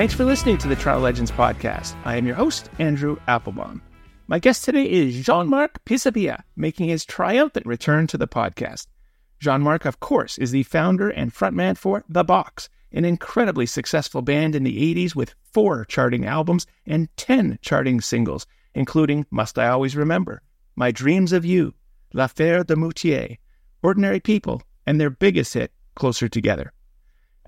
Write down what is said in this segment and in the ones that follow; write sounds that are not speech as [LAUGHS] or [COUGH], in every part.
Thanks for listening to the Toronto Legends podcast. I am your host, Andrew Applebaum. My guest today is Jean Marc Pisapia, making his triumphant return to the podcast. Jean Marc, of course, is the founder and frontman for The Box, an incredibly successful band in the 80s with four charting albums and 10 charting singles, including Must I Always Remember, My Dreams of You, L'Affaire Dumoutier, Ordinary People, and their biggest hit, Closer Together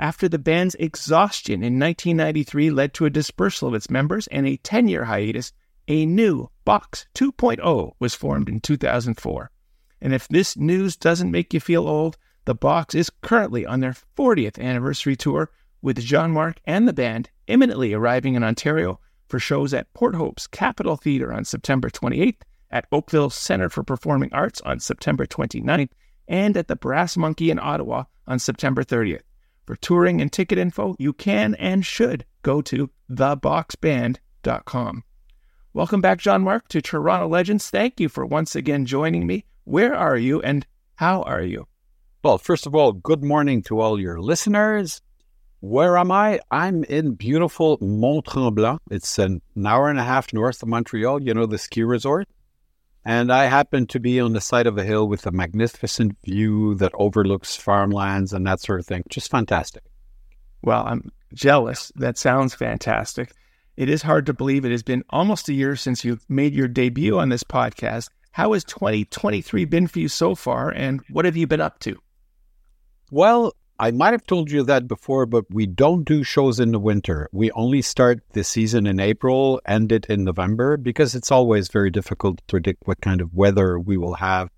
after the band's exhaustion in 1993 led to a dispersal of its members and a 10 year hiatus, a new Box 2.0 was formed in 2004. And if this news doesn't make you feel old, the Box is currently on their 40th anniversary tour, with Jean Marc and the band imminently arriving in Ontario for shows at Port Hope's Capitol Theatre on September 28th, at Oakville Centre for Performing Arts on September 29th, and at the Brass Monkey in Ottawa on September 30th. For touring and ticket info, you can and should go to theboxband.com. Welcome back, Jean Marc, to Toronto Legends. Thank you for once again joining me. Where are you and how are you? Well, first of all, good morning to all your listeners. Where am I? I'm in beautiful Mont Tremblant. It's an hour and a half north of Montreal, you know, the ski resort. And I happen to be on the side of a hill with a magnificent view that overlooks farmlands and that sort of thing. Just fantastic. Well, I'm jealous. That sounds fantastic. It is hard to believe it has been almost a year since you made your debut on this podcast. How has 2023 been for you so far, and what have you been up to? Well, I might have told you that before, but we don't do shows in the winter. We only start the season in April, end it in November, because it's always very difficult to predict what kind of weather we will have.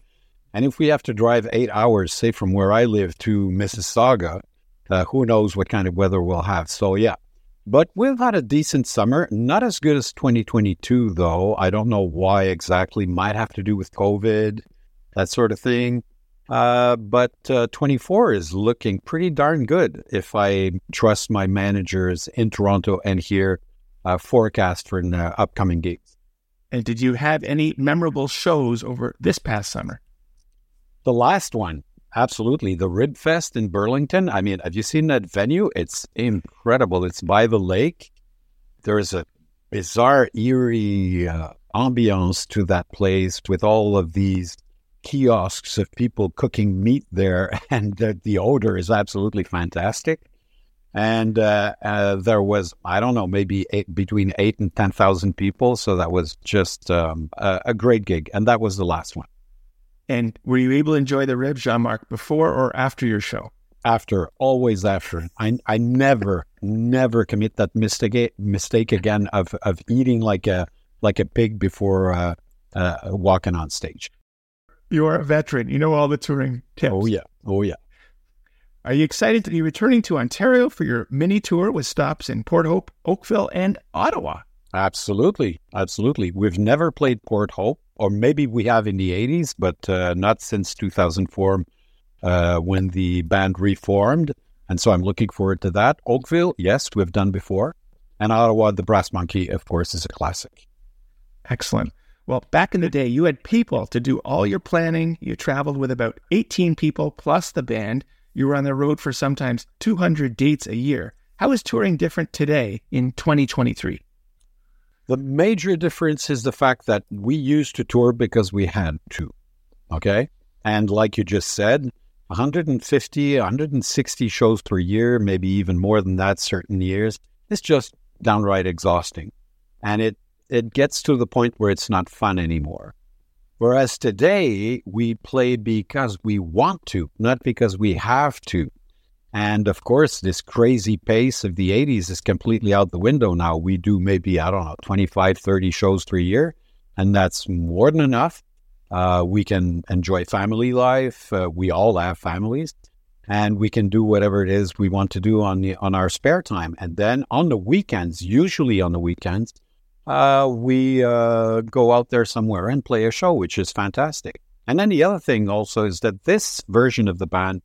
And if we have to drive eight hours, say from where I live to Mississauga, uh, who knows what kind of weather we'll have. So, yeah. But we've had a decent summer, not as good as 2022, though. I don't know why exactly. Might have to do with COVID, that sort of thing. Uh, but uh, 24 is looking pretty darn good if I trust my managers in Toronto and here uh, forecast for the upcoming gigs. And did you have any memorable shows over this past summer? The last one, absolutely. The Rib Fest in Burlington. I mean, have you seen that venue? It's incredible. It's by the lake. There's a bizarre, eerie uh, ambiance to that place with all of these kiosks of people cooking meat there, [LAUGHS] and the, the odor is absolutely fantastic. And uh, uh, there was, I don't know, maybe eight, between eight and 10,000 people. So that was just um, a, a, great gig. And that was the last one. And were you able to enjoy the ribs, Jean Marc, before or after your show? After, always after. I, I never, never commit that mistake mistake again of, of eating like a like a pig before uh, uh walking on stage. You're a veteran. You know all the touring tips. Oh, yeah. Oh, yeah. Are you excited to be returning to Ontario for your mini tour with stops in Port Hope, Oakville, and Ottawa? Absolutely. Absolutely. We've never played Port Hope, or maybe we have in the 80s, but uh, not since 2004 uh, when the band reformed. And so I'm looking forward to that. Oakville, yes, we've done before. And Ottawa, the Brass Monkey, of course, is a classic. Excellent. Well, back in the day, you had people to do all your planning. You traveled with about 18 people plus the band. You were on the road for sometimes 200 dates a year. How is touring different today in 2023? The major difference is the fact that we used to tour because we had to. Okay. And like you just said, 150, 160 shows per year, maybe even more than that certain years, It's just downright exhausting. And it it gets to the point where it's not fun anymore. Whereas today, we play because we want to, not because we have to. And of course, this crazy pace of the 80s is completely out the window now. We do maybe, I don't know, 25, 30 shows per year, and that's more than enough. Uh, we can enjoy family life. Uh, we all have families, and we can do whatever it is we want to do on the on our spare time. And then on the weekends, usually on the weekends, uh, we uh, go out there somewhere and play a show, which is fantastic. And then the other thing also is that this version of the band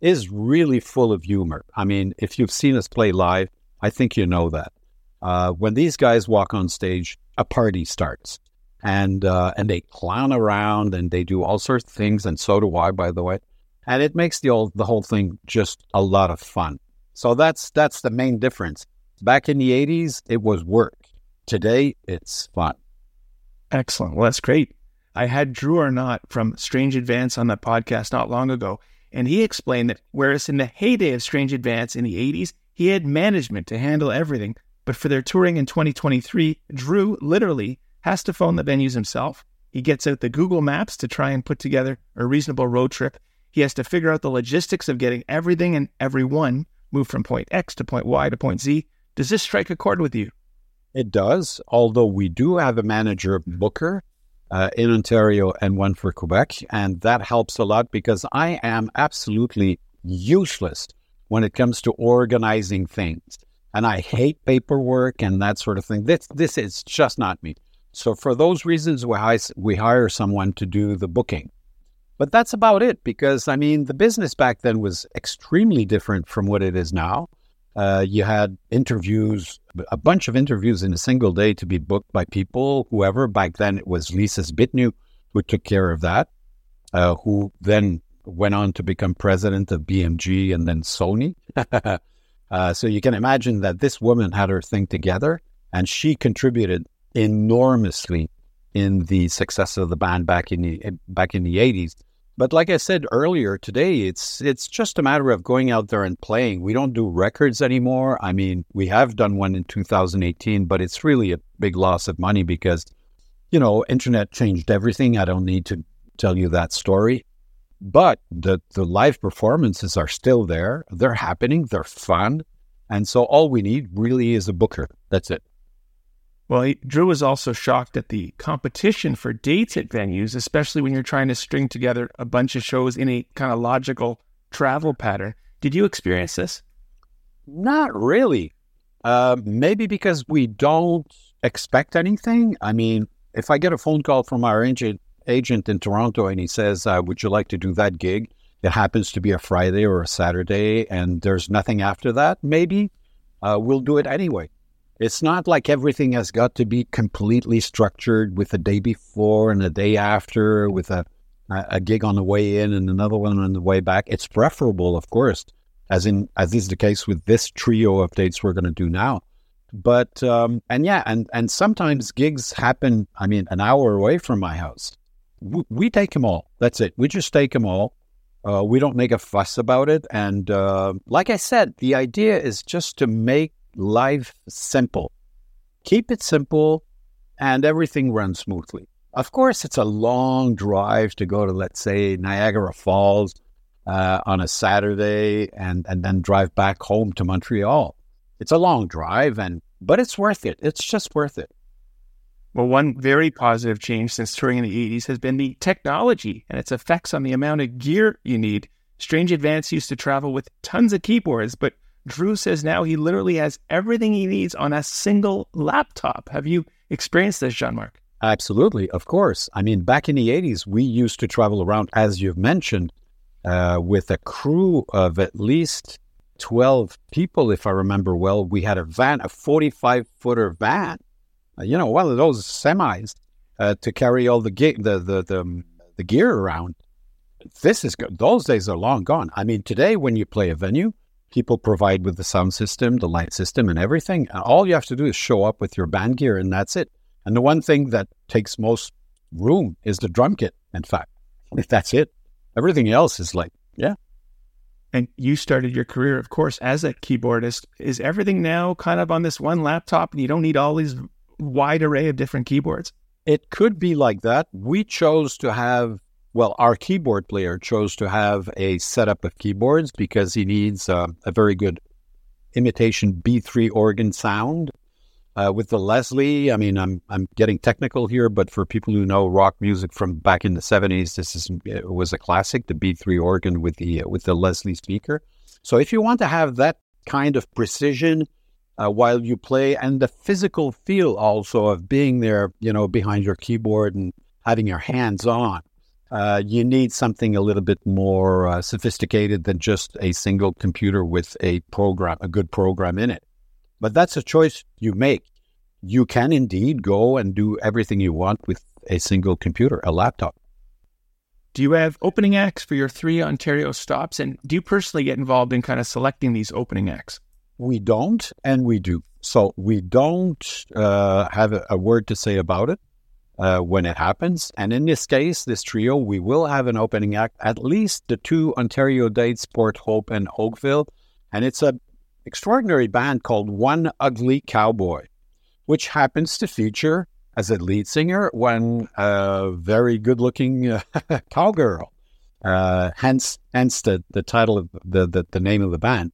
is really full of humor. I mean, if you've seen us play live, I think you know that. Uh, when these guys walk on stage, a party starts, and uh, and they clown around and they do all sorts of things, and so do I, by the way. And it makes the old, the whole thing just a lot of fun. So that's that's the main difference Back in the 80s, it was work. Today, it's fun. Excellent. Well, that's great. I had Drew Arnott from Strange Advance on the podcast not long ago, and he explained that whereas in the heyday of Strange Advance in the 80s, he had management to handle everything, but for their touring in 2023, Drew literally has to phone the venues himself. He gets out the Google Maps to try and put together a reasonable road trip. He has to figure out the logistics of getting everything and everyone moved from point X to point Y to point Z. Does this strike a chord with you? It does, although we do have a manager booker uh, in Ontario and one for Quebec. And that helps a lot because I am absolutely useless when it comes to organizing things. And I hate paperwork and that sort of thing. This, this is just not me. So for those reasons, we hire, we hire someone to do the booking. But that's about it because, I mean, the business back then was extremely different from what it is now. Uh, you had interviews, a bunch of interviews in a single day to be booked by people, whoever. Back then, it was Lisa Zbytniuk who took care of that, uh, who then went on to become president of BMG and then Sony. [LAUGHS] uh, so you can imagine that this woman had her thing together and she contributed enormously in the success of the band back in the back in the 80s. But like I said earlier today, it's it's just a matter of going out there and playing. We don't do records anymore. I mean, we have done one in 2018, but it's really a big loss of money because, you know, internet changed everything. I don't need to tell you that story. But the the live performances are still there. They're happening. They're fun. And so all we need really is a booker. That's it. Well, Drew was also shocked at the competition for dates at venues, especially when you're trying to string together a bunch of shows in a kind of logical travel pattern. Did you experience this? Not really. Uh, maybe because we don't expect anything. I mean, if I get a phone call from our agent, agent in Toronto and he says, uh, Would you like to do that gig? It happens to be a Friday or a Saturday and there's nothing after that, maybe uh, we'll do it anyway. It's not like everything has got to be completely structured with a day before and a day after, with a, a gig on the way in and another one on the way back. It's preferable, of course, as in as is the case with this trio of dates we're going to do now. But um, and yeah, and and sometimes gigs happen. I mean, an hour away from my house. We, we take them all. That's it. We just take them all. Uh, we don't make a fuss about it. And uh, like I said, the idea is just to make life simple. Keep it simple and everything runs smoothly. Of course, it's a long drive to go to, let's say, Niagara Falls uh, on a Saturday and, and then drive back home to Montreal. It's a long drive, and but it's worth it. It's just worth it. Well, one very positive change since touring in the 80s has been the technology and its effects on the amount of gear you need. Strange Advance used to travel with tons of keyboards, but Drew says now he literally has everything he needs on a single laptop. Have you experienced this, Jean Marc? Absolutely, of course. I mean, back in the 80s, we used to travel around, as you've mentioned, uh, with a crew of at least 12 people, if I remember well. We had a van, a 45 footer van, uh, you know, one of those semis uh, to carry all the, ge- the, the, the, the gear around. This is good. Those days are long gone. I mean, today, when you play a venue, people provide with the sound system, the light system, and everything. All you have to do is show up with your band gear, and that's it. And the one thing that takes most room is the drum kit, in fact. If that's it, everything else is like, yeah. And you started your career, of course, as a keyboardist. Is everything now kind of on this one laptop and you don't need all these wide array of different keyboards? It could be like that. We chose to have well, our keyboard player chose to have a setup of keyboards because he needs uh, a very good imitation B3 organ sound. Uh, with the Leslie, I mean, I'm I'm getting technical here, but for people who know rock music from back in the '70s, this is was a classic, the B3 organ with the uh, with the Leslie speaker. So if you want to have that kind of precision uh, while you play, and the physical feel also of being there, you know, behind your keyboard and having your hands on, uh, you need something a little bit more uh, sophisticated than just a single computer with a program, a good program in it. But that's a choice you make. You can indeed go and do everything you want with a single computer, a laptop. Do you have opening acts for your three Ontario stops? And do you personally get involved in kind of selecting these opening acts? We don't, and we do. So we don't uh, have a, a, word to say about it uh, when it happens. And in this case, this trio, we will have an opening act, at least the two Ontario dates, Port Hope and Oakville. And it's a extraordinary band called One Ugly Cowboy, which happens to feature as a lead singer one uh, very good-looking [LAUGHS] uh, cowgirl. Hence, hence the, the title of the, the, the name of the band.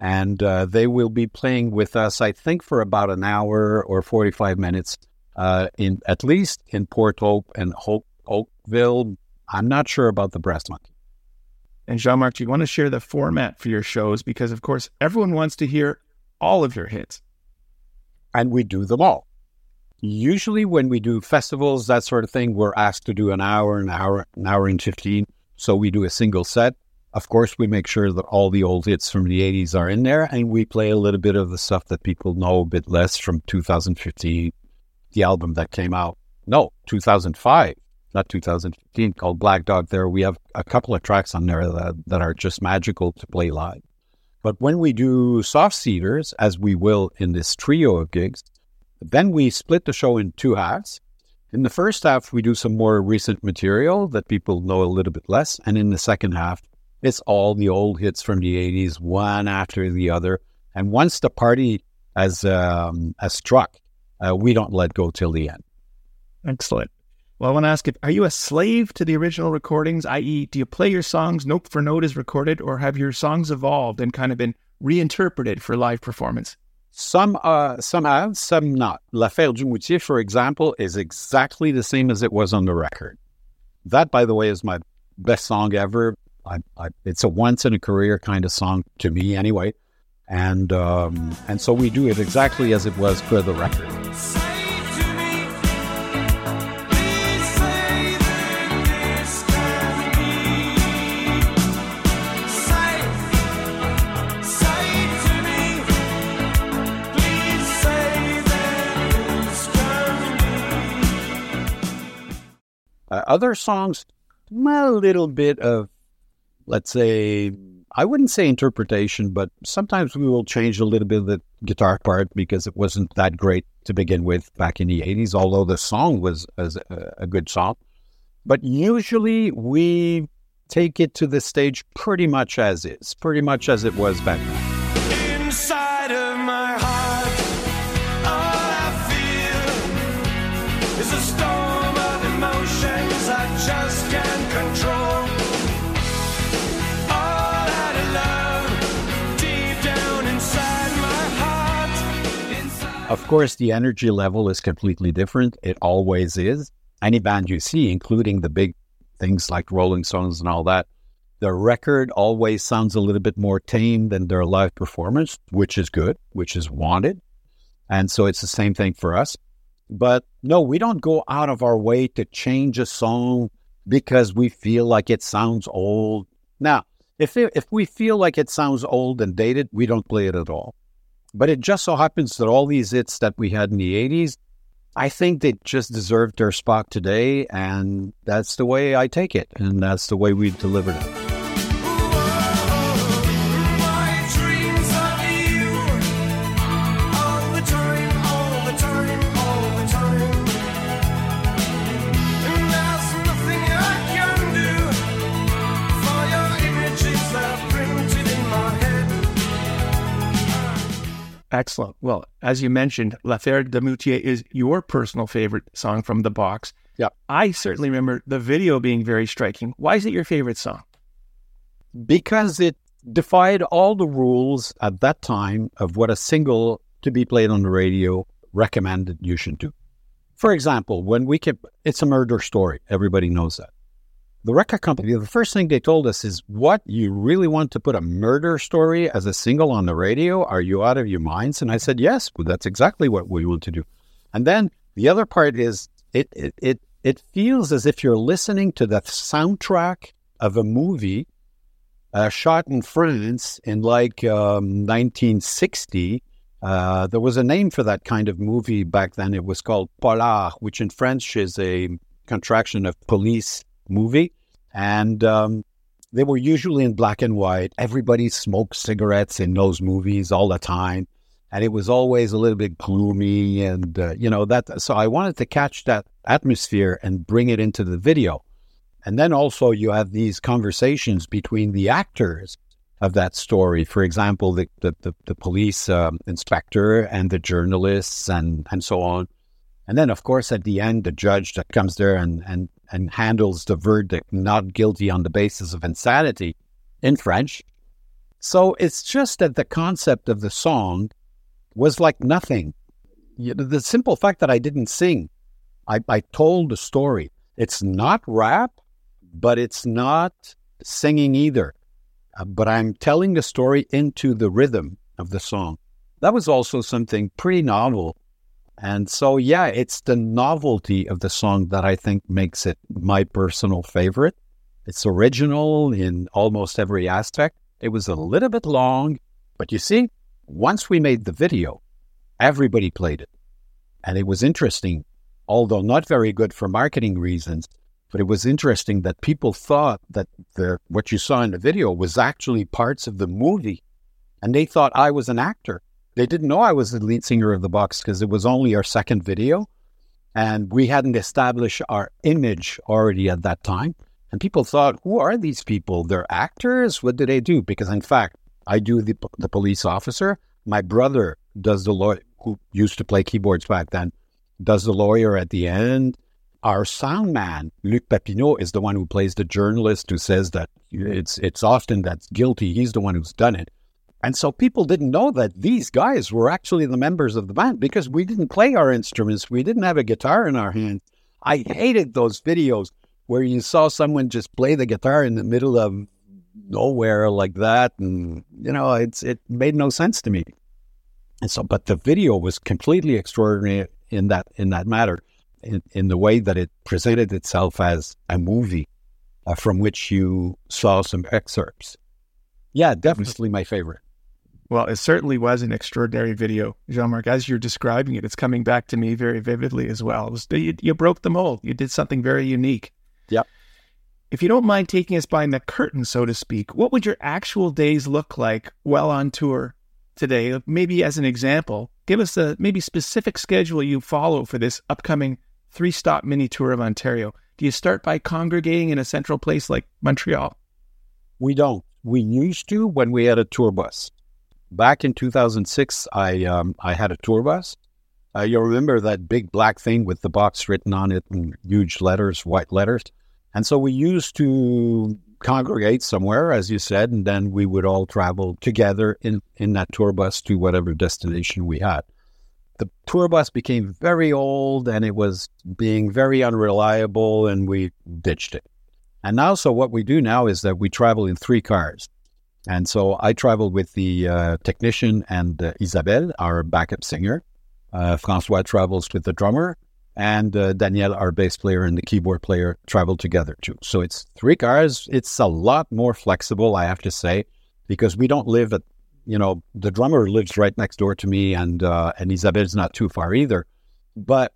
And uh, they will be playing with us, I think, for about an hour or forty-five minutes, uh, in at least in Port Hope and Hope, Oakville. I'm not sure about the Brass Monkey. And Jean Marc, do you want to share the format for your shows? Because, of course, everyone wants to hear all of your hits. And we do them all. Usually, when we do festivals, that sort of thing, we're asked to do an hour, an hour, an hour and 15. So we do a single set. Of course, we make sure that all the old hits from the 80s are in there, and we play a little bit of the stuff that people know a bit less from 2015, the album that came out. No, 2005 not 2015, called Black Dog. There we have a couple of tracks on there that, that are just magical to play live. But when we do soft seaters, as we will in this trio of gigs, then we split the show in two halves. In the first half, we do some more recent material that people know a little bit less. And in the second half, it's all the old hits from the 80s, one after the other. And once the party has, um, has struck, uh, we don't let go till the end. Excellent. Well, I want to ask if are you a slave to the original recordings, i.e., do you play your songs note for note as recorded, or have your songs evolved and kind of been reinterpreted for live performance? Some uh, some have, some not. L'Affaire Dumoutier, for example, is exactly the same as it was on the record. That, by the way, is my best song ever. I, I, it's a once in a career kind of song to me, anyway. And um, and so we do it exactly as it was for the record. Uh, other songs, a little bit of, let's say, I wouldn't say interpretation, but sometimes we will change a little bit of the guitar part because it wasn't that great to begin with back in the 80s, although the song was, a, uh, a good song. But usually we take it to the stage pretty much as is, pretty much as it was back then. Of course, the energy level is completely different. It always is. Any band you see, including the big things like Rolling Stones and all that, the record always sounds a little bit more tame than their live performance, which is good, which is wanted. And so it's the same thing for us. But no, we don't go out of our way to change a song because we feel like it sounds old. Now, if it, if we feel like it sounds old and dated, we don't play it at all. But it just so happens that all these hits that we had in the 80s, I think they just deserve their spot today. And that's the way I take it. And that's the way we delivered it. Excellent. Well, as you mentioned, L'Affaire Dumoutier is your personal favorite song from the box. Yeah. I certainly remember the video being very striking. Why is it your favorite song? Because it defied all the rules at that time of what a single to be played on the radio recommended you should do. For example, when we kept, it's a murder story. Everybody knows that the record company, the first thing they told us is, What? You really want to put a murder story as a single on the radio? Are you out of your minds? And I said, Yes, well, that's exactly what we want to do. And then the other part is, it, it, it, it feels as if you're listening to the soundtrack of a movie uh, shot in France in like um, 1960. Uh, there was a name for that kind of movie back then. It was called Polar, which in French is a contraction of police movie. And um, they were usually in black and white. Everybody smoked cigarettes in those movies all the time. and it was always a little bit gloomy, and uh, you know that. So I wanted to catch that atmosphere and bring it into the video. And then also you have these conversations between the actors of that story. For example, the the, the, the police um, inspector and the journalists and and so on. And then, of course, at the end, the judge that comes there and and and handles the verdict not guilty on the basis of insanity in French. So it's just that the concept of the song was like nothing. You know, the simple fact that I didn't sing, I, I told the story. It's not rap, but it's not singing either. Uh, but I'm telling the story into the rhythm of the song. That was also something pretty novel. And so, yeah, it's the novelty of the song that I think makes it my personal favorite. It's original in almost every aspect. It was a little bit long, but you see, once we made the video, everybody played it. And it was interesting, although not very good for marketing reasons. But it was interesting that people thought that the, what you saw in the video was actually parts of the movie. And they thought I was an actor. They didn't know I was the lead singer of the box because it was only our second video. And we hadn't established our image already at that time. And people thought, who are these people? They're actors? What do they do? Because in fact, I do the, the police officer. My brother does the lawyer, who used to play keyboards back then, does the lawyer at the end. Our sound man, Luc Papineau, is the one who plays the journalist who says that it's it's Austin that's guilty. He's the one who's done it. And so people didn't know that these guys were actually the members of the band because we didn't play our instruments. We didn't have a guitar in our hands. I hated those videos where you saw someone just play the guitar in the middle of nowhere like that. And, you know, it's it made no sense to me. And so, but the video was completely extraordinary in that in that matter in, in the way that it presented itself as a movie uh, from which you saw some excerpts. Yeah, definitely my favorite. Well, it certainly was an extraordinary video, Jean Marc. As you're describing it, it's coming back to me very vividly as well. Was, you, you, broke the mold. You did something very unique. Yep. If you don't mind taking us behind the curtain, so to speak, what would your actual days look like while on tour today? Maybe as an example, give us a maybe specific schedule you follow for this upcoming three stop mini tour of Ontario. Do you start by congregating in a central place like Montreal? We don't. We used to when we had a tour bus. Back in 2006, I um, I had a tour bus. Uh, you'll remember that big black thing with the box written on it in huge letters, white letters. And so we used to congregate somewhere, as you said, and then we would all travel together in, in that tour bus to whatever destination we had the tour bus became very old and it was being very unreliable and we ditched it. And now, so what we do now is that we travel in three cars. And so I traveled with the uh, technician and uh, Isabelle, our backup singer. Uh, Francois travels with the drummer, and uh, Daniel, our bass player and the keyboard player, travel together too. So it's three cars. It's a lot more flexible, I have to say, because we don't live at you know, the drummer lives right next door to me, and uh, and Isabelle's not too far either. But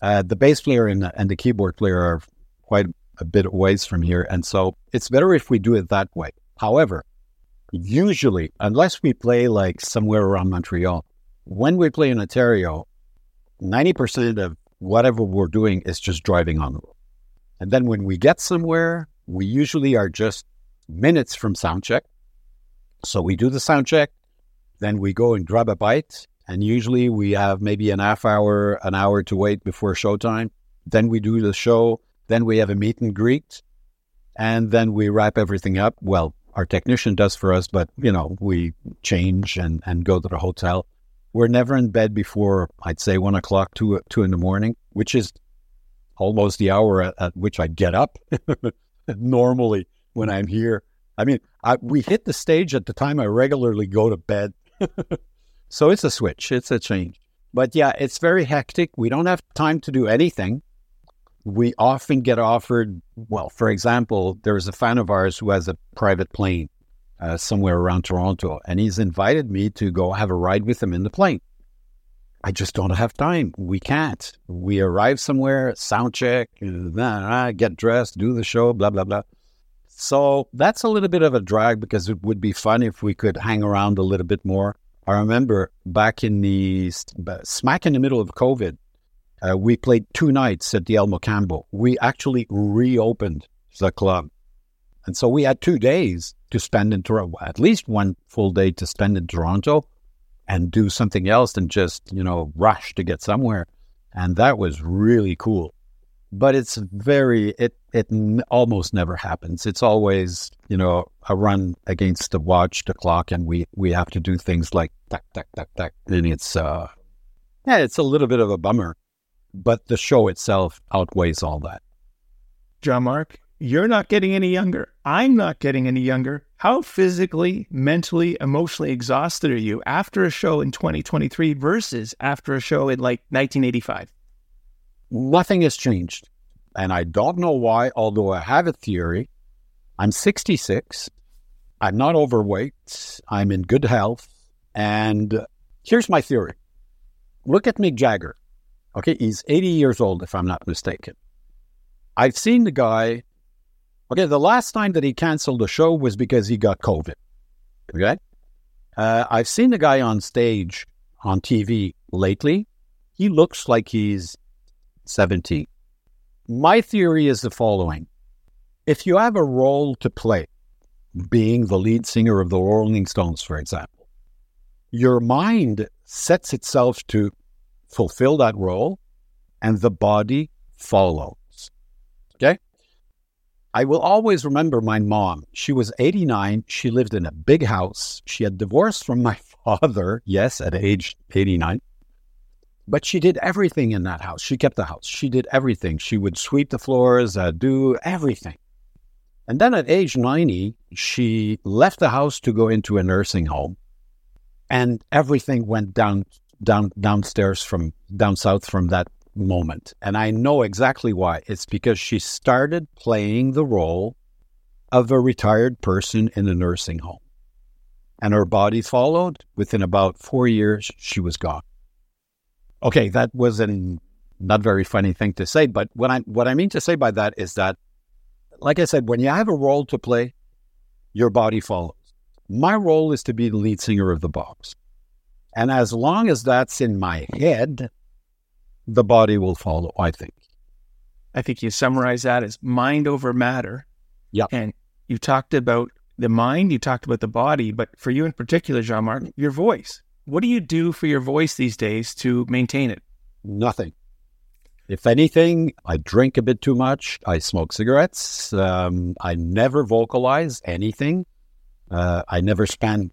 uh, the bass player and and the keyboard player are quite a bit ways from here, and so it's better if we do it that way. However, usually, unless we play like somewhere around Montreal, when we play in Ontario, ninety percent of whatever we're doing is just driving on the road. And then when we get somewhere, we usually are just minutes from sound check so we do the sound check, then we go and grab a bite, and usually we have maybe an half hour, an hour to wait before showtime. Then we do the show, then we have a meet and greet, and then we wrap everything up. Well, our technician does for us, but you know, we change and, and go to the hotel. We're never in bed before I'd say one o'clock, two two in the morning, which is almost the hour at, at which I get up [LAUGHS] normally when I'm here. I mean, I, we hit the stage at the time I regularly go to bed. [LAUGHS] so it's a switch, it's a change. But yeah, it's very hectic. We don't have time to do anything. We often get offered, well, for example, there's a fan of ours who has a private plane uh, somewhere around Toronto, and he's invited me to go have a ride with him in the plane. I just don't have time. We can't. We arrive somewhere, sound check, uh, get dressed, do the show, blah, blah, blah. So that's a little bit of a drag because it would be fun if we could hang around a little bit more. I remember back in the smack in the middle of COVID, uh, we played two nights at the El Mocambo. We actually reopened the club. And so we had two days to spend in Toronto, at least one full day to spend in Toronto and do something else than just, you know, rush to get somewhere. And that was really cool. But it's very, it, it almost never happens. It's always, you know, a run against the watch, the clock, and we, we have to do things like tack, tack, tack, tack. And it's, uh, yeah, it's a little bit of a bummer but the show itself outweighs all that. Jean Marc, you're not getting any younger. I'm not getting any younger. How physically, mentally, emotionally exhausted are you after a show in 2023 versus after a show in like 1985? Nothing has changed. And I don't know why, although I have a theory. I'm 66. I'm not overweight. I'm in good health. And here's my theory look at Mick Jagger. Okay, he's 80 years old, if I'm not mistaken. I've seen the guy. Okay, the last time that he canceled a show was because he got COVID. Okay, uh, I've seen the guy on stage on TV lately. He looks like he's 17. My theory is the following if you have a role to play, being the lead singer of the Rolling Stones, for example, your mind sets itself to fulfill that role, and the body follows. Okay? I will always remember my mom. She was 89. She lived in a big house. She had divorced from my [LAUGHS] father, yes, at age 89. But she did everything in that house. She kept the house. She did everything. She would sweep the floors, uh, do everything. And then at age 90, she left the house to go into a nursing home. And everything went down down downstairs from down south from that moment. And I know exactly why. It's because she started playing the role of a retired person in a nursing home. And her body followed. Within about four years, she was gone. Okay, that was a not very funny thing to say, but what I what I mean to say by that is that, like I said, when you have a role to play, your body follows. My role is to be the lead singer of the box. And as long as that's in my head, the body will follow, I think. I think you summarize that as mind over matter. Yeah. And you talked about the mind, you talked about the body, but for you in particular, Jean Marc, your voice. What do you do for your voice these days to maintain it? Nothing. If anything, I drink a bit too much. I smoke cigarettes. Um, I never vocalize anything. Uh, I never spend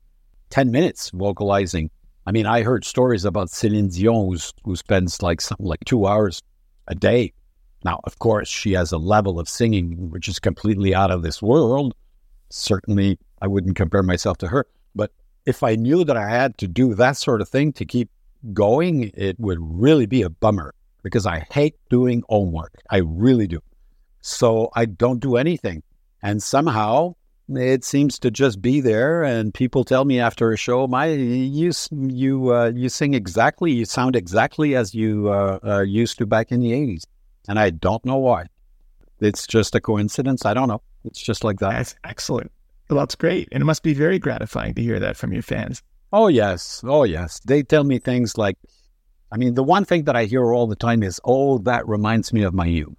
10 minutes vocalizing I mean, I heard stories about Celine Dion who spends like something like two hours a day. Now, of course, she has a level of singing which is completely out of this world. Certainly, I wouldn't compare myself to her. But if I knew that I had to do that sort of thing to keep going, it would really be a bummer because I hate doing homework. I really do. So I don't do anything. And somehow it seems to just be there, and people tell me after a show, "My, you you uh, you sing exactly, you sound exactly as you uh, uh, used to back in the '80s," and I don't know why. It's just a coincidence. I don't know. It's just like that. That's excellent. Well, that's great, and it must be very gratifying to hear that from your fans. Oh yes, oh yes. They tell me things like, I mean, the one thing that I hear all the time is, "Oh, that reminds me of my youth."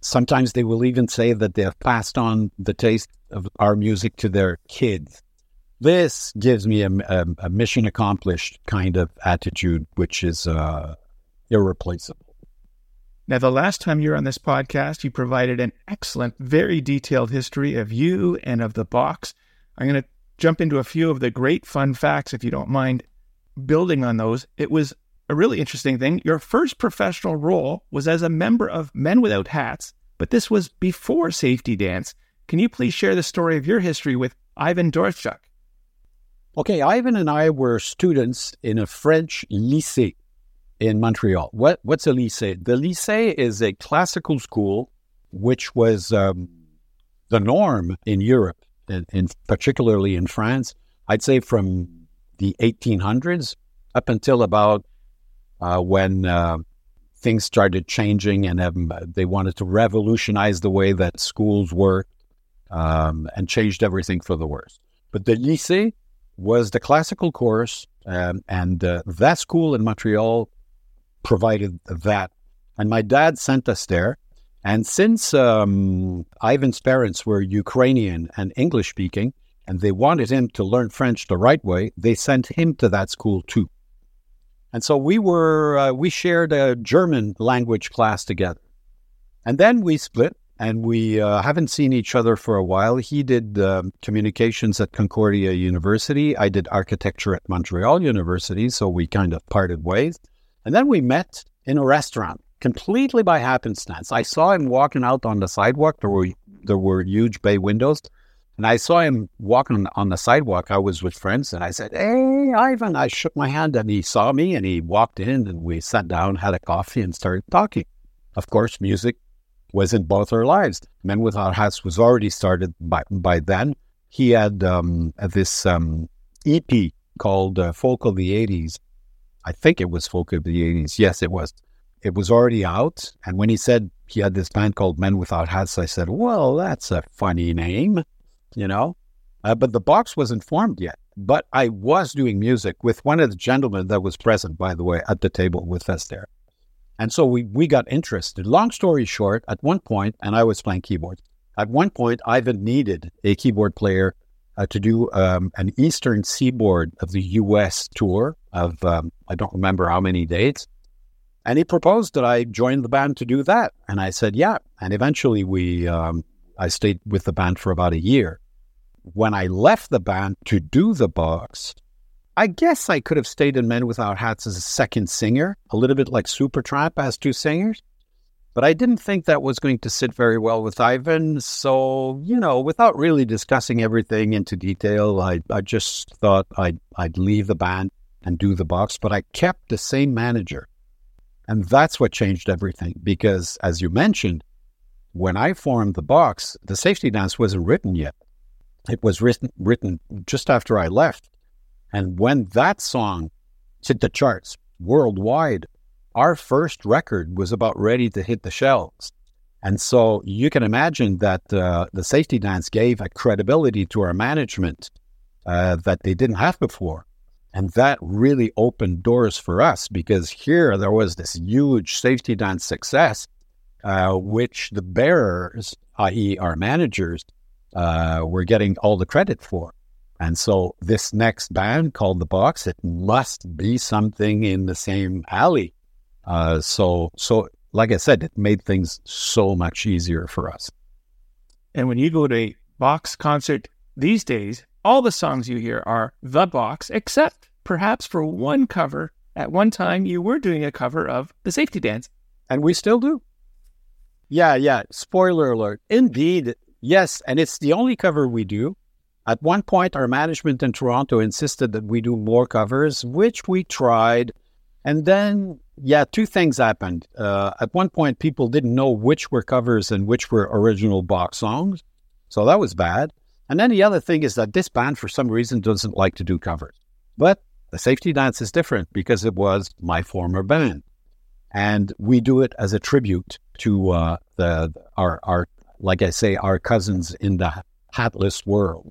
Sometimes they will even say that they have passed on the taste of our music to their kids. This gives me a, a, a mission accomplished kind of attitude, which is uh, irreplaceable. Now, the last time you were on this podcast, you provided an excellent, very detailed history of you and of the box. I'm going to jump into a few of the great fun facts, if you don't mind building on those. It was a really interesting thing. Your first professional role was as a member of Men Without Hats, but this was before Safety Dance. Can you please share the story of your history with Ivan Doroschuk? Okay, Ivan and I were students in a French lycée in Montreal. What, what's a lycée? The lycée is a classical school, which was um, the norm in Europe, and, and particularly in France. I'd say from the 1800s up until about uh, when uh, things started changing and um, they wanted to revolutionize the way that schools work um, and changed everything for the worse. But the lycée was the classical course Um, and uh, that school in Montreal provided that. And my dad sent us there. And since um, Ivan's parents were Ukrainian and English speaking, and they wanted him to learn French the right way, they sent him to that school too. And so we were, uh, we shared a German language class together. And then we split and we uh, haven't seen each other for a while. He did um, communications at Concordia University. I did architecture at Montreal University. So we kind of parted ways. And then we met in a restaurant completely by happenstance. I saw him walking out on the sidewalk. There were there were huge bay windows, and I saw him walking on the sidewalk. I was with friends, and I said, "Hey, Ivan!" I shook my hand, and he saw me, and he walked in, and we sat down, had a coffee, and started talking. Of course, music was in both our lives. Men Without Hats was already started by by then. He had um, this um, EP called uh, Folk of the '80s. I think it was Folk of the '80s. Yes, it was it was already out. And when he said he had this band called Men Without Hats, I said, well, that's a funny name, you know? Uh, but the box wasn't formed yet. But I was doing music with one of the gentlemen that was present, by the way, at the table with us there. And so we, we got interested. Long story short, at one point, and I was playing keyboard, at one point, Ivan needed a keyboard player uh, to do um, an Eastern Seaboard of the U.S. tour of, um, I don't remember how many dates. And he proposed that I join the band to do that. And I said, yeah. And eventually we, um, I stayed with the band for about a year. When I left the band to do the box, I guess I could have stayed in Men Without Hats as a second singer, a little bit like Supertramp as two singers. But I didn't think that was going to sit very well with Ivan. So, you know, without really discussing everything into detail, I, I just thought I'd, I'd leave the band and do the box. But I kept the same manager and that's what changed everything because, as you mentioned, when I formed the box, the safety dance wasn't written yet. It was written, written just after I left. And when that song hit the charts worldwide, our first record was about ready to hit the shelves. And so you can imagine that uh, the safety dance gave a credibility to our management uh, that they didn't have before. And that really opened doors for us because here there was this huge safety dance success, uh, which the bearers, i.e., our managers, uh, were getting all the credit for. And so this next band called The Box, it must be something in the same alley. Uh, so, so like I said, it made things so much easier for us. And when you go to a Box concert these days, all the songs you hear are The Box, except perhaps for one cover. At one time, you were doing a cover of The Safety Dance. And we still do. Yeah, yeah. Spoiler alert. Indeed. Yes. And it's the only cover we do. At one point, our management in Toronto insisted that we do more covers, which we tried. And then, yeah, two things happened. Uh, at one point, people didn't know which were covers and which were original box songs. So that was bad. And then the other thing is that this band, for some reason, doesn't like to do covers. But the safety dance is different because it was my former band. And we do it as a tribute to uh, the our, our, like I say, our cousins in the hatless world.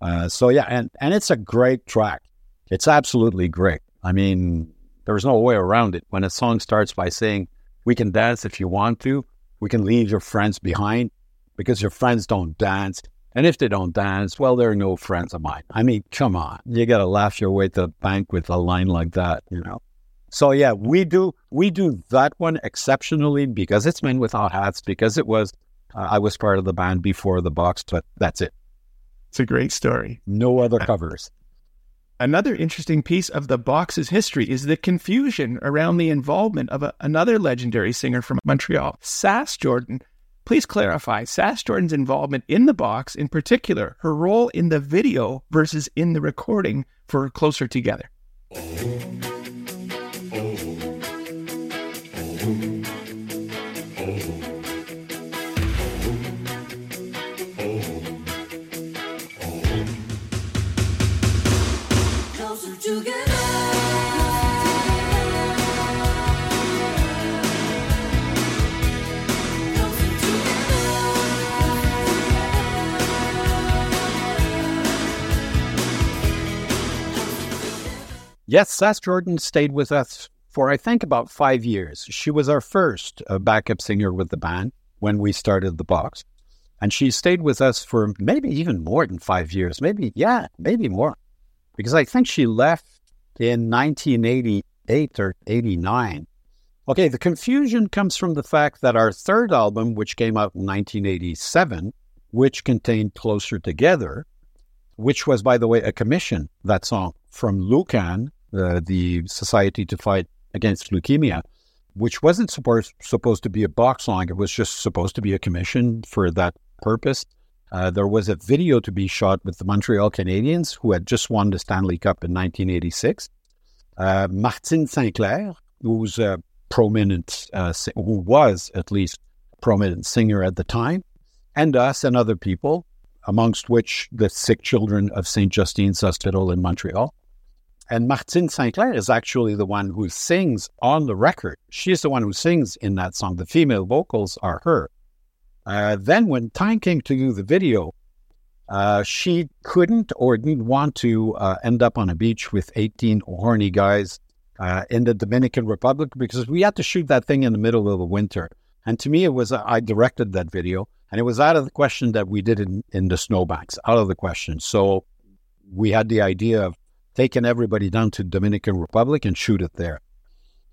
Uh, so yeah, and, and it's a great track. It's absolutely great. I mean, there's no way around it. When a song starts by saying, we can dance if you want to, we can leave your friends behind because your friends don't dance. And if they don't dance, well, they're no friends of mine. I mean, come on. You got to laugh your way to the bank with a line like that, you know? So yeah, we do we do that one exceptionally because it's men without hats because it was uh, I was part of the band before the box, but that's it. It's a great story. No other covers. Another interesting piece of the box's history is the confusion around the involvement of a, another legendary singer from Montreal, Sass Jordan, Please clarify Sass Jordan's involvement in the box, in particular, her role in the video versus in the recording for Closer Together. Oh, oh, oh, Yes, Sass Jordan stayed with us for I think about five years. She was our first uh, backup singer with the band when we started the box. And she stayed with us for maybe even more than five years. Maybe, yeah, maybe more. Because I think she left in 1988 or 89. Okay, the confusion comes from the fact that our third album, which came out in 1987, which contained Closer Together, which was, by the way, a commission, that song, from Leucan, uh, the Society to Fight Against Leukemia, which wasn't supposed, supposed to be a box song. It was just supposed to be a commission for that purpose. Uh, there was a video to be shot with the Montreal Canadiens, who had just won the Stanley Cup in 1986. Uh, Martine St-Clair, who's a prominent, uh, who was at least prominent singer at the time, and us and other people, amongst which the sick children of St. Justine's Hospital in Montreal. And Martine St-Clair is actually the one who sings on the record. She's the one who sings in that song. The female vocals are her. Uh, then, when time came to do the video, uh, she couldn't or didn't want to uh, end up on a beach with 18 horny guys uh, in the Dominican Republic because we had to shoot that thing in the middle of the winter. And to me, it was I directed that video, and it was out of the question that we did it in, in the snowbanks, out of the question. So we had the idea of taking everybody down to Dominican Republic and shoot it there.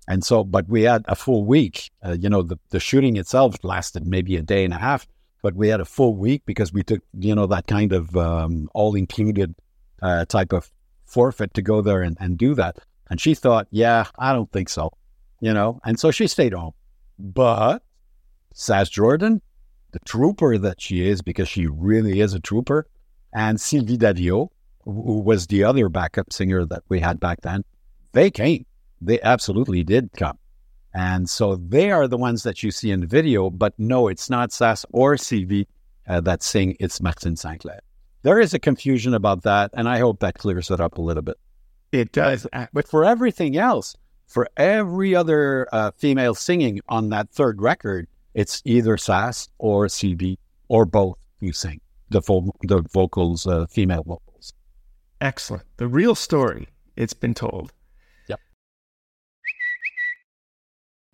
And so, but we had a full week. Uh, you know, the, the shooting itself lasted maybe a day and a half, but we had a full week because we took, you know, that kind of um, all included uh, type of forfeit to go there and, and do that. And she thought, yeah, I don't think so, you know, and so she stayed home. But Sass Jordan, the trooper that she is, because she really is a trooper, and Sylvie Davio, who was the other backup singer that we had back then, they came they absolutely did come. And so they are the ones that you see in the video, but no, it's not Sass or CV uh, that sing, it's Martine St-Clair. There is a confusion about that, and I hope that clears it up a little bit. It does. But for everything else, for every other uh, female singing on that third record, it's either Sass or Sylvie or both you sing the, vo- the vocals, uh, female vocals. Excellent. The real story, it's been told. Yep.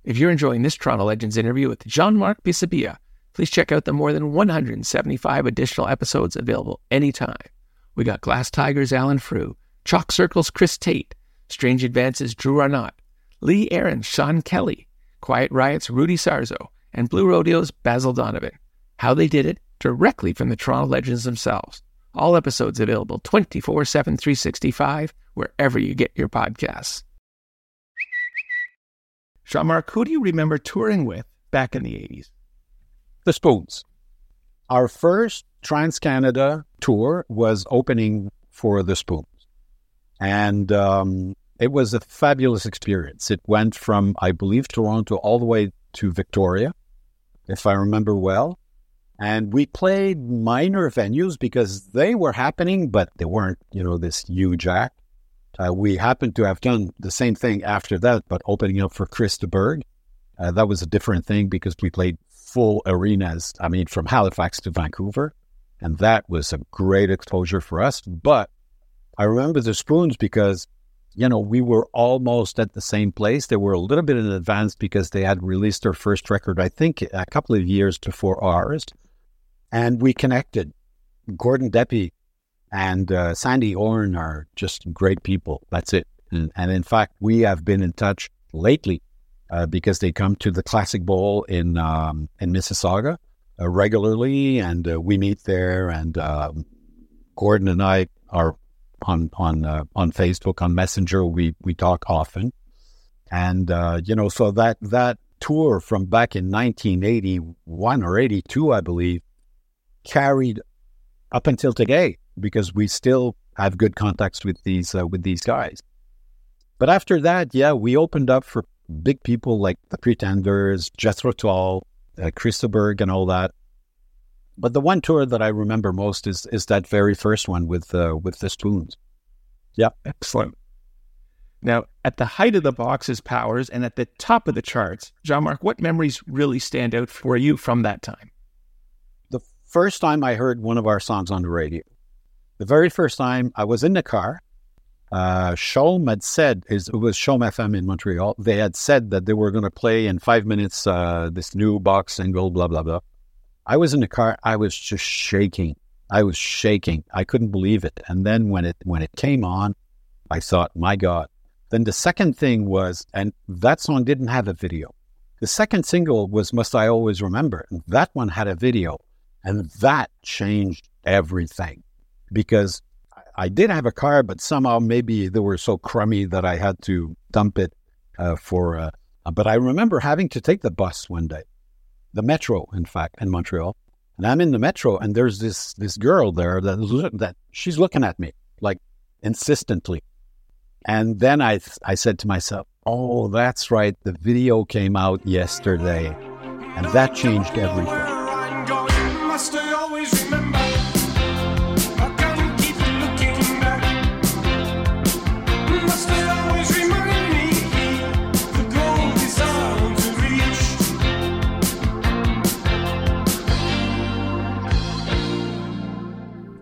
If you're enjoying this Toronto Legends interview with Jean-Marc Pisapia, please check out the more than 175 additional episodes available anytime. We got Glass Tigers Alan Frew, Chalk Circles Chris Tate, Strange Advances Drew Arnott, Lee Aaron Sean Kelly, Quiet Riot's Rudy Sarzo, and Blue Rodeo's Basil Donovan. How they did it directly from the Toronto Legends themselves. All episodes available 24 7 365 wherever you get your podcasts. Jean Marc, who do you remember touring with back in the 80s? The Spoons. Our first Trans Canada tour was opening for The Spoons. And um, it was a fabulous experience. It went from, I believe, Toronto all the way to Victoria, if I remember well. And we played minor venues because they were happening, but they weren't, you know, this huge act. Uh, we happened to have done the same thing after that, but opening up for Chris de Burgh. Uh, that was a different thing because we played full arenas, I mean, from Halifax to Vancouver. And that was a great exposure for us. But I remember the Spoons because, you know, we were almost at the same place. They were a little bit in advance because they had released their first record, I think, a couple of years before ours. And we connected. Gordon Deppe and uh, Sandy Horne are just great people. That's it. And, and, in fact, we have been in touch lately uh, because they come to the Classic Bowl in um, in Mississauga uh, regularly, and uh, we meet there. And um, Gordon and I are on on uh, on Facebook on Messenger. We we talk often, and uh, you know, so that that tour from back in 1981 or 82, I believe, carried up until today because we still have good contacts with these uh, with these guys. But after that, yeah, we opened up for big people like the Pretenders, Jethro Tull, uh, Chris de Burgh, and all that. But the one tour that I remember most is is that very first one with uh, with the Spoons. Yeah, excellent. Now, at the height of the box's powers and at the top of the charts, Jean Marc, what memories really stand out for you from that time? First time I heard one of our songs on the radio the very first time I was in the car uh, CHOM had said, it was CHOM FM in Montreal, they had said that they were going to play in five minutes uh, this new box single, blah, blah, blah. I was in the car, I was just shaking. I was shaking. I couldn't believe it. And then when it when it came on, I thought, my God. Then the second thing was, and that song didn't have a video. The second single was Must I Always Remember. And that one had a video. And that changed everything because I did have a car, but somehow maybe they were so crummy that I had to dump it uh, for. Uh, but I remember having to take the bus one day, the metro, in fact, in Montreal. And I'm in the metro, and there's this this girl there that that she's looking at me like insistently. And then I I said to myself, "Oh, that's right. The video came out yesterday, and that changed everything."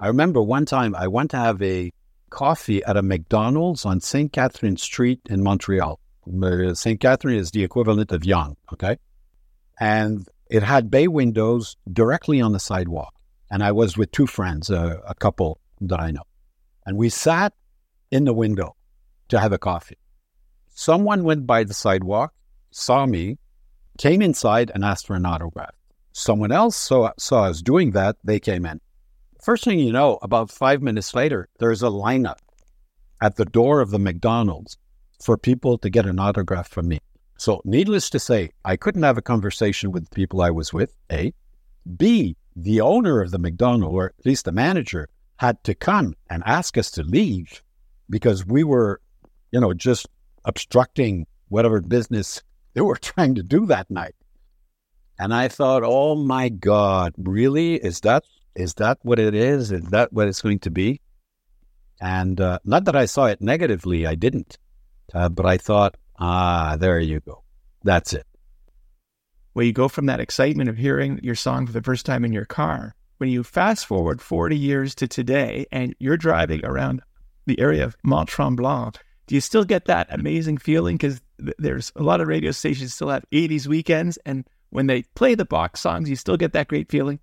I remember one time I went to have a coffee at a McDonald's on St. Catherine Street in Montreal. Uh, St. Catherine is the equivalent of Yonge, okay? And it had bay windows directly on the sidewalk. And I was with two friends, uh, a couple that I know. And we sat in the window to have a coffee. Someone went by the sidewalk, saw me, came inside and asked for an autograph. Someone else saw, saw us doing that. They came in. First thing you know, about five minutes later, there's a lineup at the door of the McDonald's for people to get an autograph from me. So, needless to say, I couldn't have a conversation with the people I was with, A. B, the owner of the McDonald's, or at least the manager, had to come and ask us to leave because we were, you know, just obstructing whatever business they were [LAUGHS] trying to do that night. And I thought, oh my God, really? Is that is that what it is? Is that what it's going to be? And uh, not that I saw it negatively, I didn't. Uh, but I thought, ah, there you go. That's it. Well, you go from that excitement of hearing your song for the first time in your car. When you fast forward 40 years to today and you're driving around the area of Mont Tremblant, do you still get that amazing feeling? Because th- there's a lot of radio stations still have 80s weekends. And when they play the box songs, you still get that great feeling?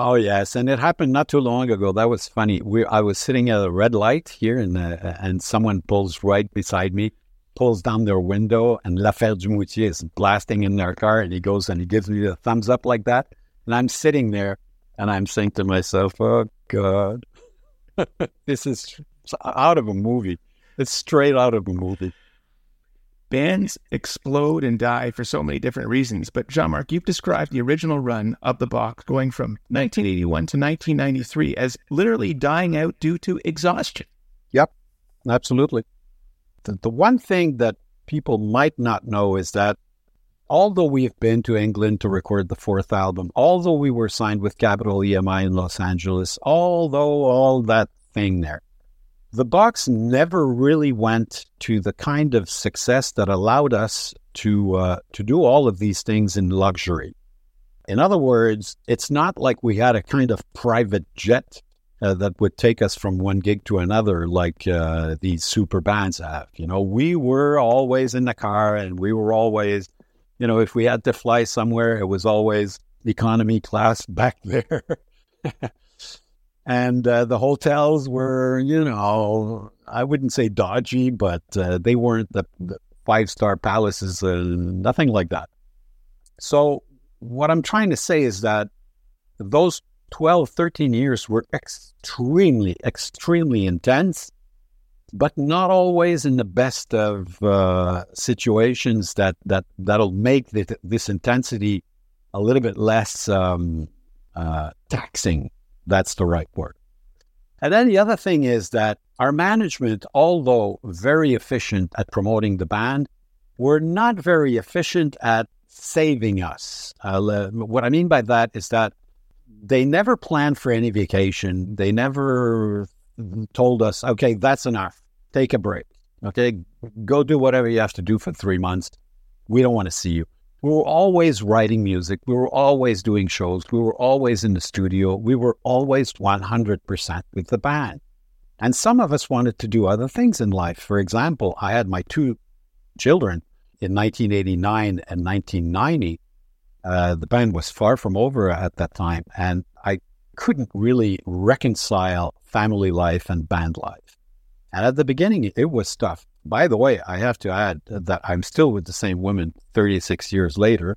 Oh yes, and it happened not too long ago. That was funny. We I was sitting at a red light here, and uh, and someone pulls right beside me, pulls down their window, and L'Affaire du is blasting in their car, and he goes and he gives me the thumbs up like that, and I'm sitting there, and I'm saying to myself, "Oh God, [LAUGHS] this is out of a movie. It's straight out of a movie." Bands explode and die for so many different reasons, but Jean Marc, you've described the original run of the box going from 1981 to 1993 as literally dying out due to exhaustion. Yep, absolutely. The, the one thing that people might not know is that although we've been to England to record the fourth album, although we were signed with Capitol EMI in Los Angeles, although all that thing there, the box never really went to the kind of success that allowed us to uh, to do all of these things in luxury. In other words, it's not like we had a kind of private jet uh, that would take us from one gig to another, like uh, these super bands have. You know, we were always in the car, and we were always, you know, if we had to fly somewhere, it was always economy class [LAUGHS] back there. [LAUGHS] and uh, the hotels were, you know, I wouldn't say dodgy, but uh, they weren't the, the five star palaces, uh, nothing like that. So, what I'm trying to say is that those 12, 13 years were extremely, extremely intense, but not always in the best of uh, situations that, that, that'll make the, this intensity a little bit less um, uh, taxing that's the right word. And then the other thing is that our management, although very efficient at promoting the band, were not very efficient at saving us. Uh, what I mean by that is that they never planned for any vacation. They never told us, okay, that's enough. Take a break. Okay, go do whatever you have to do for three months. We don't want to see you we were always writing music. We were always doing shows. We were always in the studio. We were always 100% with the band. And some of us wanted to do other things in life. For example, I had my two children in 1989 and 1990. Uh, the band was far from over at that time, and I couldn't really reconcile family life and band life. And at the beginning, it was tough. By the way, I have to add that I'm still with the same woman 36 years later,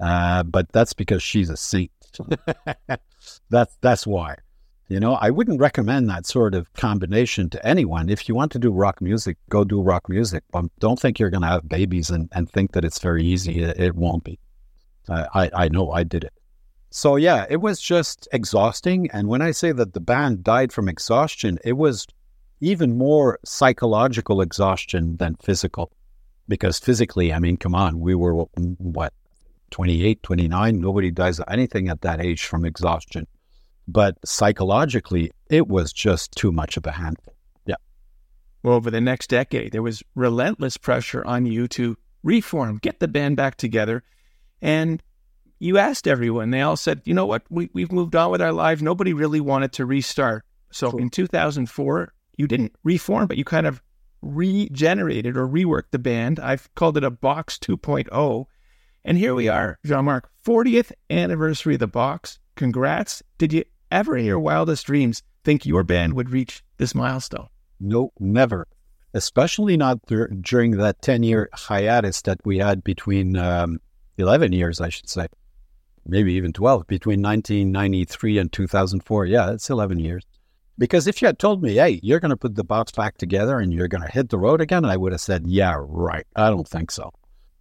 uh, but that's because she's a saint. [LAUGHS] that's that's why. You know, I wouldn't recommend that sort of combination to anyone. If you want to do rock music, go do rock music. But don't think you're going to have babies and, and think that it's very easy. It, it won't be. I, I know I did it. So, yeah, it was just exhausting. And when I say that the band died from exhaustion, it was even more psychological exhaustion than physical. Because physically, I mean, come on, we were what, 28, 29? Nobody dies of anything at that age from exhaustion. But psychologically, it was just too much of a handful. Yeah. Well, over the next decade, there was relentless pressure on you to reform, get the band back together. And you asked everyone, they all said, you know what, we, we've moved on with our lives. Nobody really wanted to restart. So in 2004, you didn't reform, but you kind of regenerated or reworked the band. I've called it a Box 2.0. And here we are, Jean Marc, 40th anniversary of the Box. Congrats. Did you ever in your wildest dreams think your band would reach this milestone? No, never. Especially not th- during that 10 year hiatus that we had between um, 11 years, I should say, maybe even 12, between 1993 and 2004. Yeah, it's 11 years. Because if you had told me, hey, you're going to put the box back together and you're going to hit the road again, I would have said, yeah, right. I don't think so.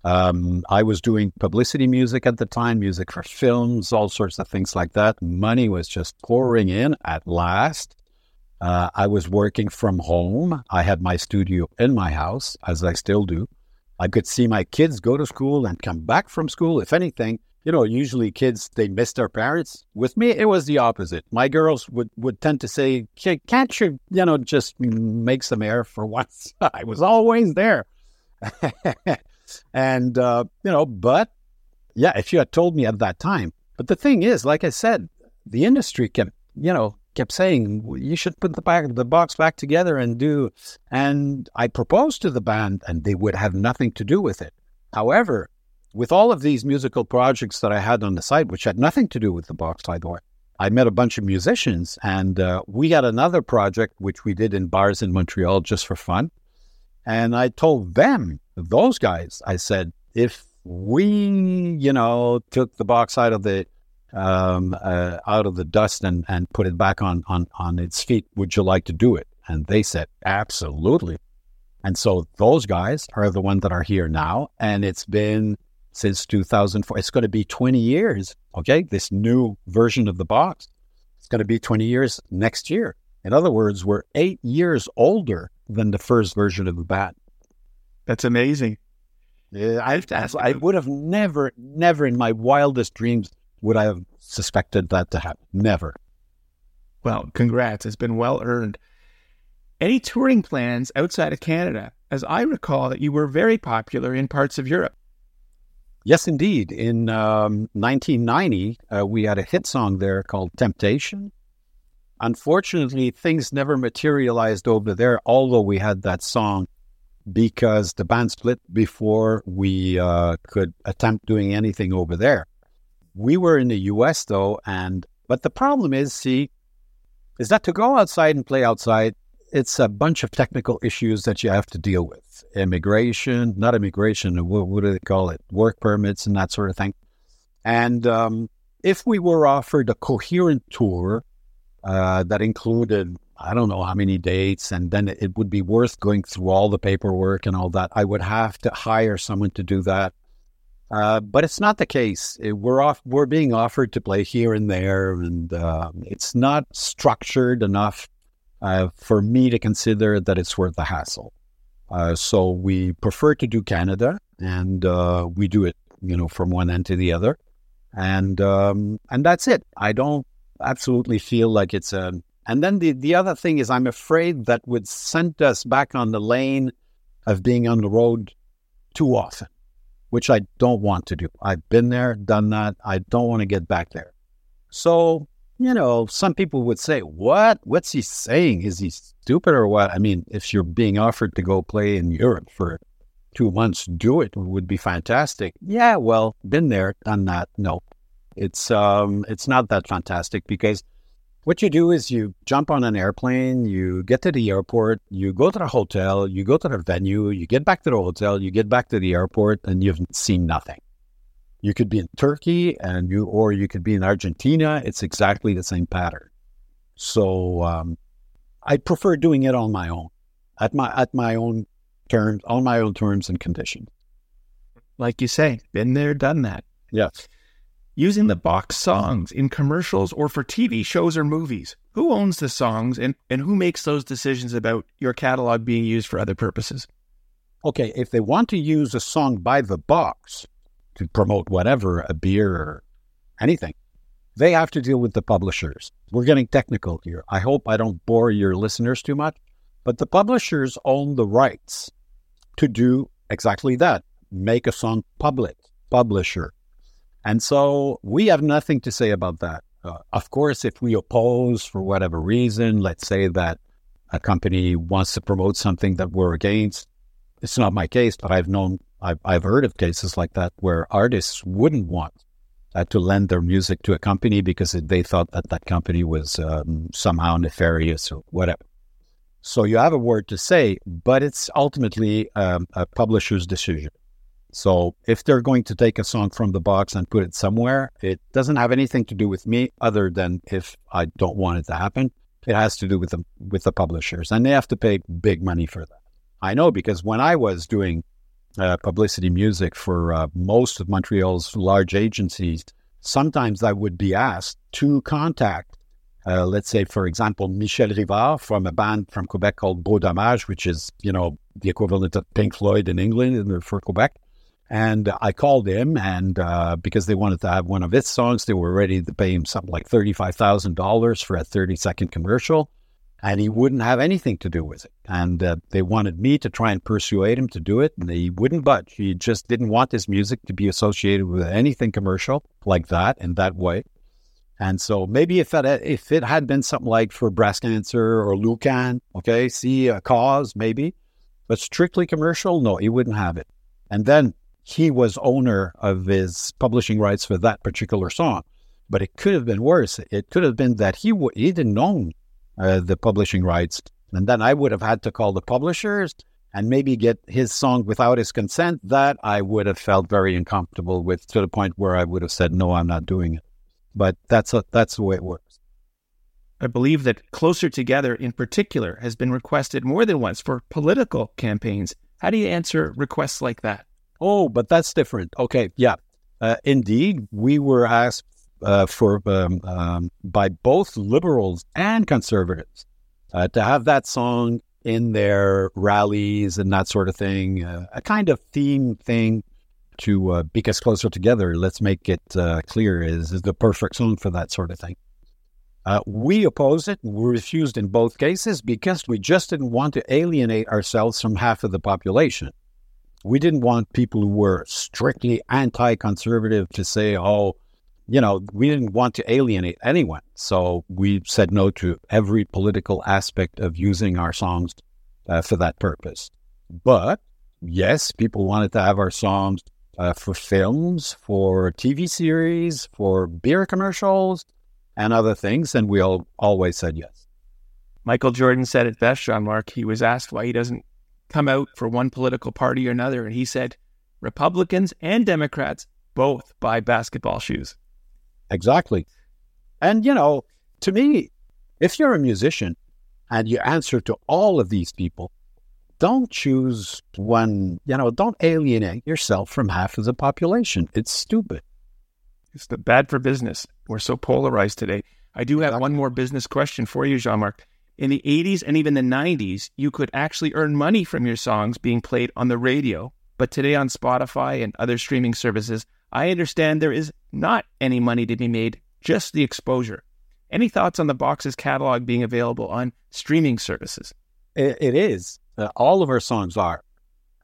Um, I was doing publicity music at the time, music for films, all sorts of things like that. Money was just pouring in at last. Uh, I was working from home. I had my studio in my house, as I still do. I could see my kids go to school and come back from school. If anything, you know, usually kids they miss their parents. With me, it was the opposite. My girls would would tend to say, "Can't you, you know, just make some air for [LAUGHS] once?" I was always there. [LAUGHS] And, uh, you know, but yeah, if you had told me at that time. But the thing is, like I said, the industry kept, you know, kept saying you should put the back the box back together and do and I proposed to the band and they would have nothing to do with it. However, with all of these musical projects that I had on the side, which had nothing to do with the box, by the way, I met a bunch of musicians and uh, we had another project which we did in bars in Montreal just for fun. And I told them those guys, I said, if we, you know, took the box out of the um, uh, out of the dust and, and put it back on, on on its feet, would you like to do it? And they said, absolutely. And so those guys are the ones that are here now, and it's been since 2004. It's going to be 20 years. Okay, this new version of the box. It's going to be 20 years next year. In other words, we're eight years older than the first version of the bat. That's amazing. Yeah, I, I would have never, never in my wildest dreams would I have suspected that to happen. Never. Well, congrats. It's been well earned. Any touring plans outside of Canada? As I recall that you were very popular in parts of Europe. Yes, indeed. In um, 1990, uh, we had a hit song there called Temptation. Unfortunately, things never materialized over there, although we had that song because the band split before we uh, could attempt doing anything over there. We were in the US though, and but the problem is, see, is that to go outside and play outside, it's a bunch of technical issues that you have to deal with. Immigration, not immigration, what, what do they call it? Work permits and that sort of thing. And um, if we were offered a coherent tour uh, that included I don't know how many dates, and then it would be worth going through all the paperwork and all that. I would have to hire someone to do that. Uh, but it's not the case. We're off. We're being offered to play here and there, and uh, it's not structured enough uh, for me to consider that it's worth the hassle. Uh, so we prefer to do Canada, and uh, we do it, you know, from one end to the other, and um, and that's it. I don't absolutely feel like it's a and then the, the other thing is, I'm afraid that would send us back on the lane of being on the road too often, which I don't want to do. I've been there, done that. I don't want to get back there. So you know, some people would say, "What? What's he saying? Is he stupid or what?" I mean, if you're being offered to go play in Europe for two months, do it. it would be fantastic. Yeah, well, been there, done that. No, it's um, it's not that fantastic because what you do is you jump on an airplane, you get to the airport, you go to the hotel, you go to the venue, you get back to the hotel, you get back to the airport, and you've seen nothing. You could be in Turkey and you, or you could be in Argentina. It's exactly the same pattern. So um, I prefer doing it on my own, at my at my own terms, on my own terms and conditions. Like you say, been there, done that. Yes. Using the box songs in commercials or for TV shows or movies. Who owns the songs and, and who makes those decisions about your catalog being used for other purposes? Okay, if they want to use a song by the box, to promote whatever, a beer or anything, they have to deal with the publishers. We're getting technical here. I hope I don't bore your listeners too much, but the publishers own the rights to do exactly that make a song public, publisher. And so we have nothing to say about that. Uh, of course, if we oppose for whatever reason, let's say that a company wants to promote something that we're against, it's not my case, but I've known I've, I've heard of cases like that where artists wouldn't want uh, to lend their music to a company because they thought that that company was um, somehow nefarious or whatever. So you have a word to say, but it's ultimately um, a publisher's decision. So if they're going to take a song from the box and put it somewhere, it doesn't have anything to do with me other than if I don't want it to happen. It has to do with the with the publishers, and they have to pay big money for that. I know because when I was doing uh, publicity music for uh, most of Montreal's large agencies, sometimes I would be asked to contact, uh, let's say, for example, Michel Rivard from a band from Quebec called Beau Dommage, which is, you know, the equivalent of Pink Floyd in England for Quebec. And I called him, and uh, because they wanted to have one of his songs, they were ready to pay him something like $35,000 for a 30 second commercial and he wouldn't have anything to do with it. And uh, they wanted me to try and persuade him to do it, and he wouldn't budge. He just didn't want his music to be associated with anything commercial like that in that way. And so maybe if it, if it had been something like for breast cancer or Leucan, okay, see a cause maybe, but strictly commercial, no, he wouldn't have it. And then he was owner of his publishing rights for that particular song. But it could have been worse. It could have been that he w- he didn't own uh, the publishing rights. And then I would have had to call the publishers and maybe get his song without his consent. That I would have felt very uncomfortable with to the point where I would have said, no, I'm not doing it. But that's, a, that's the way it works. I believe that Closer Together in particular has been requested more than once for political campaigns. How do you answer requests like that? Oh, but that's different. Okay, yeah. Uh, indeed, we were asked uh, for um, um, by both liberals and conservatives uh, to have that song in their rallies and that sort of thing, uh, a kind of theme thing to uh, because closer together. Let's make it uh, clear is, is the perfect song for that sort of thing. Uh, we opposed it. We refused in both cases because we just didn't want to alienate ourselves from half of the population. We didn't want people who were strictly anti-conservative to say, "Oh, you know, we didn't want to alienate anyone. So we said no to every political aspect of using our songs uh, for that purpose. But yes, people wanted to have our songs uh, for films, for TV series, for beer commercials, and other things. And we all always said yes. Michael Jordan said it best, Jean Marc. He was asked why he doesn't come out for one political party or another. And he said, Republicans and Democrats both buy basketball shoes. Exactly. And, you know, to me, if you're a musician and you answer to all of these people, don't choose one, you know, don't alienate yourself from half of the population. It's stupid. It's bad for business. We're so polarized today. I do have one more business question for you, Jean Marc. In the 80s and even the 90s, you could actually earn money from your songs being played on the radio. But today on Spotify and other streaming services, I understand there is not any money to be made, just the exposure. Any thoughts on the box's catalog being available on streaming services? it, it is. Uh, all of our songs are.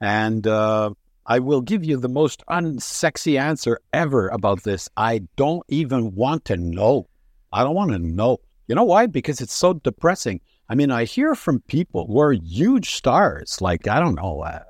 And uh, I will give you the most unsexy answer ever about this. I don't even want to know. I don't want to know. You know why? Because it's so depressing. I mean, I hear from people who are huge stars, like, I don't know, uh,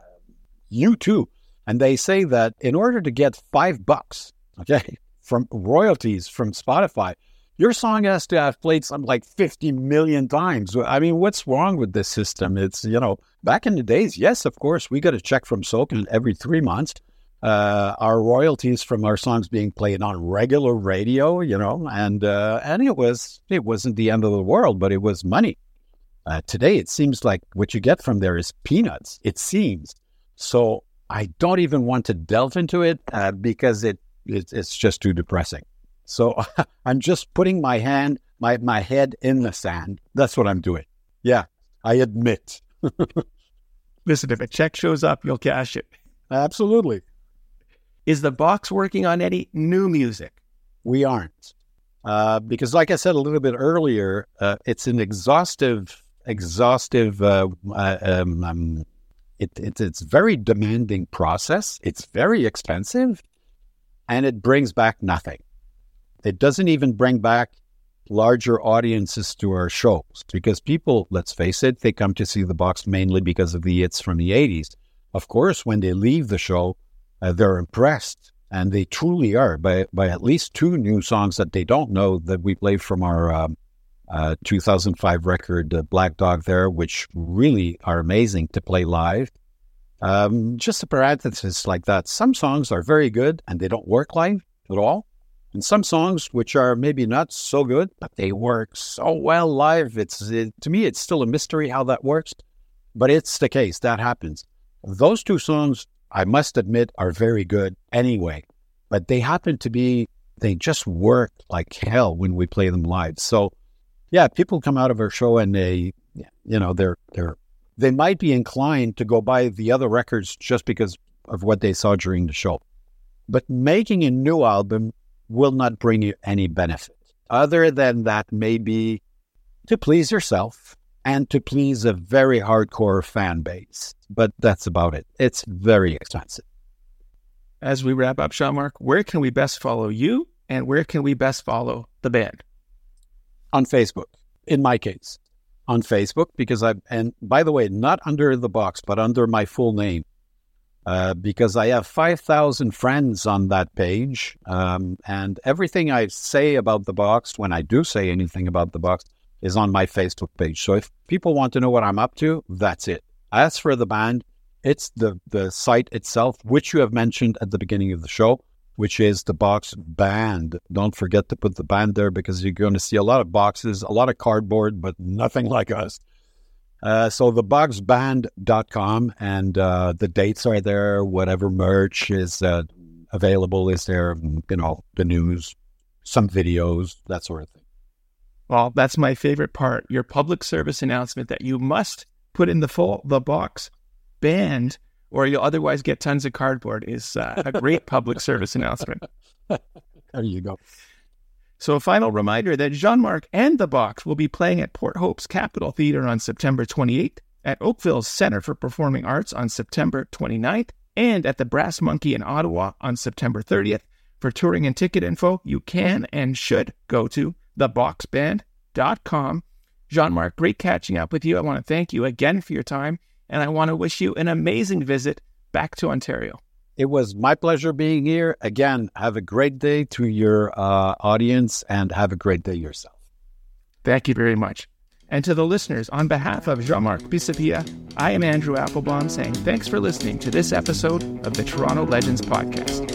U2, and they say that in order to get five bucks, [LAUGHS] okay, from royalties from Spotify, your song has to have played something like 50 million times. I mean, what's wrong with this system? It's, you know, back in the days, yes, of course, we got a check from SOCAN every three months. Uh, our royalties from our songs being played on regular radio, you know, and uh, and it was it wasn't the end of the world, but it was money. Uh, today, it seems like what you get from there is peanuts. It seems so. I don't even want to delve into it uh, because it, it it's just too depressing. So [LAUGHS] I'm just putting my hand, my, my head in the sand. That's what I'm doing. Yeah, I admit. [LAUGHS] Listen, if a check shows up, you'll cash it. Absolutely. Is the box working on any new music? We aren't. Uh, because, like I said a little bit earlier, uh, it's an exhaustive, exhaustive, uh, uh um, um, it, it, it's very demanding process. It's very expensive and it brings back nothing. It doesn't even bring back larger audiences to our shows because people, let's face it, they come to see the box mainly because of the hits from the 80s. Of course, when they leave the show, uh, they're impressed, and they truly are by, by at least two new songs that they don't know that we played from our um, uh, 2005 record, uh, Black Dog, there, which really are amazing to play live. Um, just a parenthesis like that. Some songs are very good and they don't work live at all. And some songs which are maybe not so good, but they work so well live. It's it, to me, it's still a mystery how that works, but it's the case that happens. Those two songs, I must admit, are very good anyway, but they happen to be they just work like hell when we play them live. So, yeah, people come out of our show and they, you know, they're they're they might be inclined to go buy the other records just because of what they saw during the show. But making a new album will not bring you any benefit other than that maybe to please yourself and to please a very hardcore fan base. But that's about it. It's very expensive. As we wrap up, Jean Marc, where can we best follow you and where can we best follow the band? On Facebook, in my case, on Facebook, because I, and by the way, not under the box, but under my full name, uh, because I have 5,000 friends on that page. Um, and everything I say about the box, when I do say anything about the box, is on my Facebook page. So if people want to know what I'm up to, that's it. As for the band, it's the, the site itself, which you have mentioned at the beginning of the show, which is the box band. Don't forget to put the band there because you're going to see a lot of boxes, a lot of cardboard, but nothing like us. Uh, so theboxband.com and uh, the dates are there. Whatever merch is uh, available is there. You know, the news, some videos, that sort of thing. Well, that's my favorite part. Your public service announcement that you must put in the full the box band, or you'll otherwise get tons of cardboard. Is uh, a great public service announcement. There you go. So, a final reminder that Jean Marc and the Box will be playing at Port Hope's Capitol Theatre on September 28th, at Oakville's Center for Performing Arts on September 29th, and at the Brass Monkey in Ottawa on September 30th. For touring and ticket info, you can and should go to theboxband.com. Jean Marc, great catching up with you. I want to thank you again for your time, and I want to wish you an amazing visit back to Ontario. It was my pleasure being here. Again, have a great day to your uh, audience and have a great day yourself. Thank you very much. And to the listeners, on behalf of Jean Marc Pisapia, I am Andrew Applebaum saying thanks for listening to this episode of the Toronto Legends Podcast.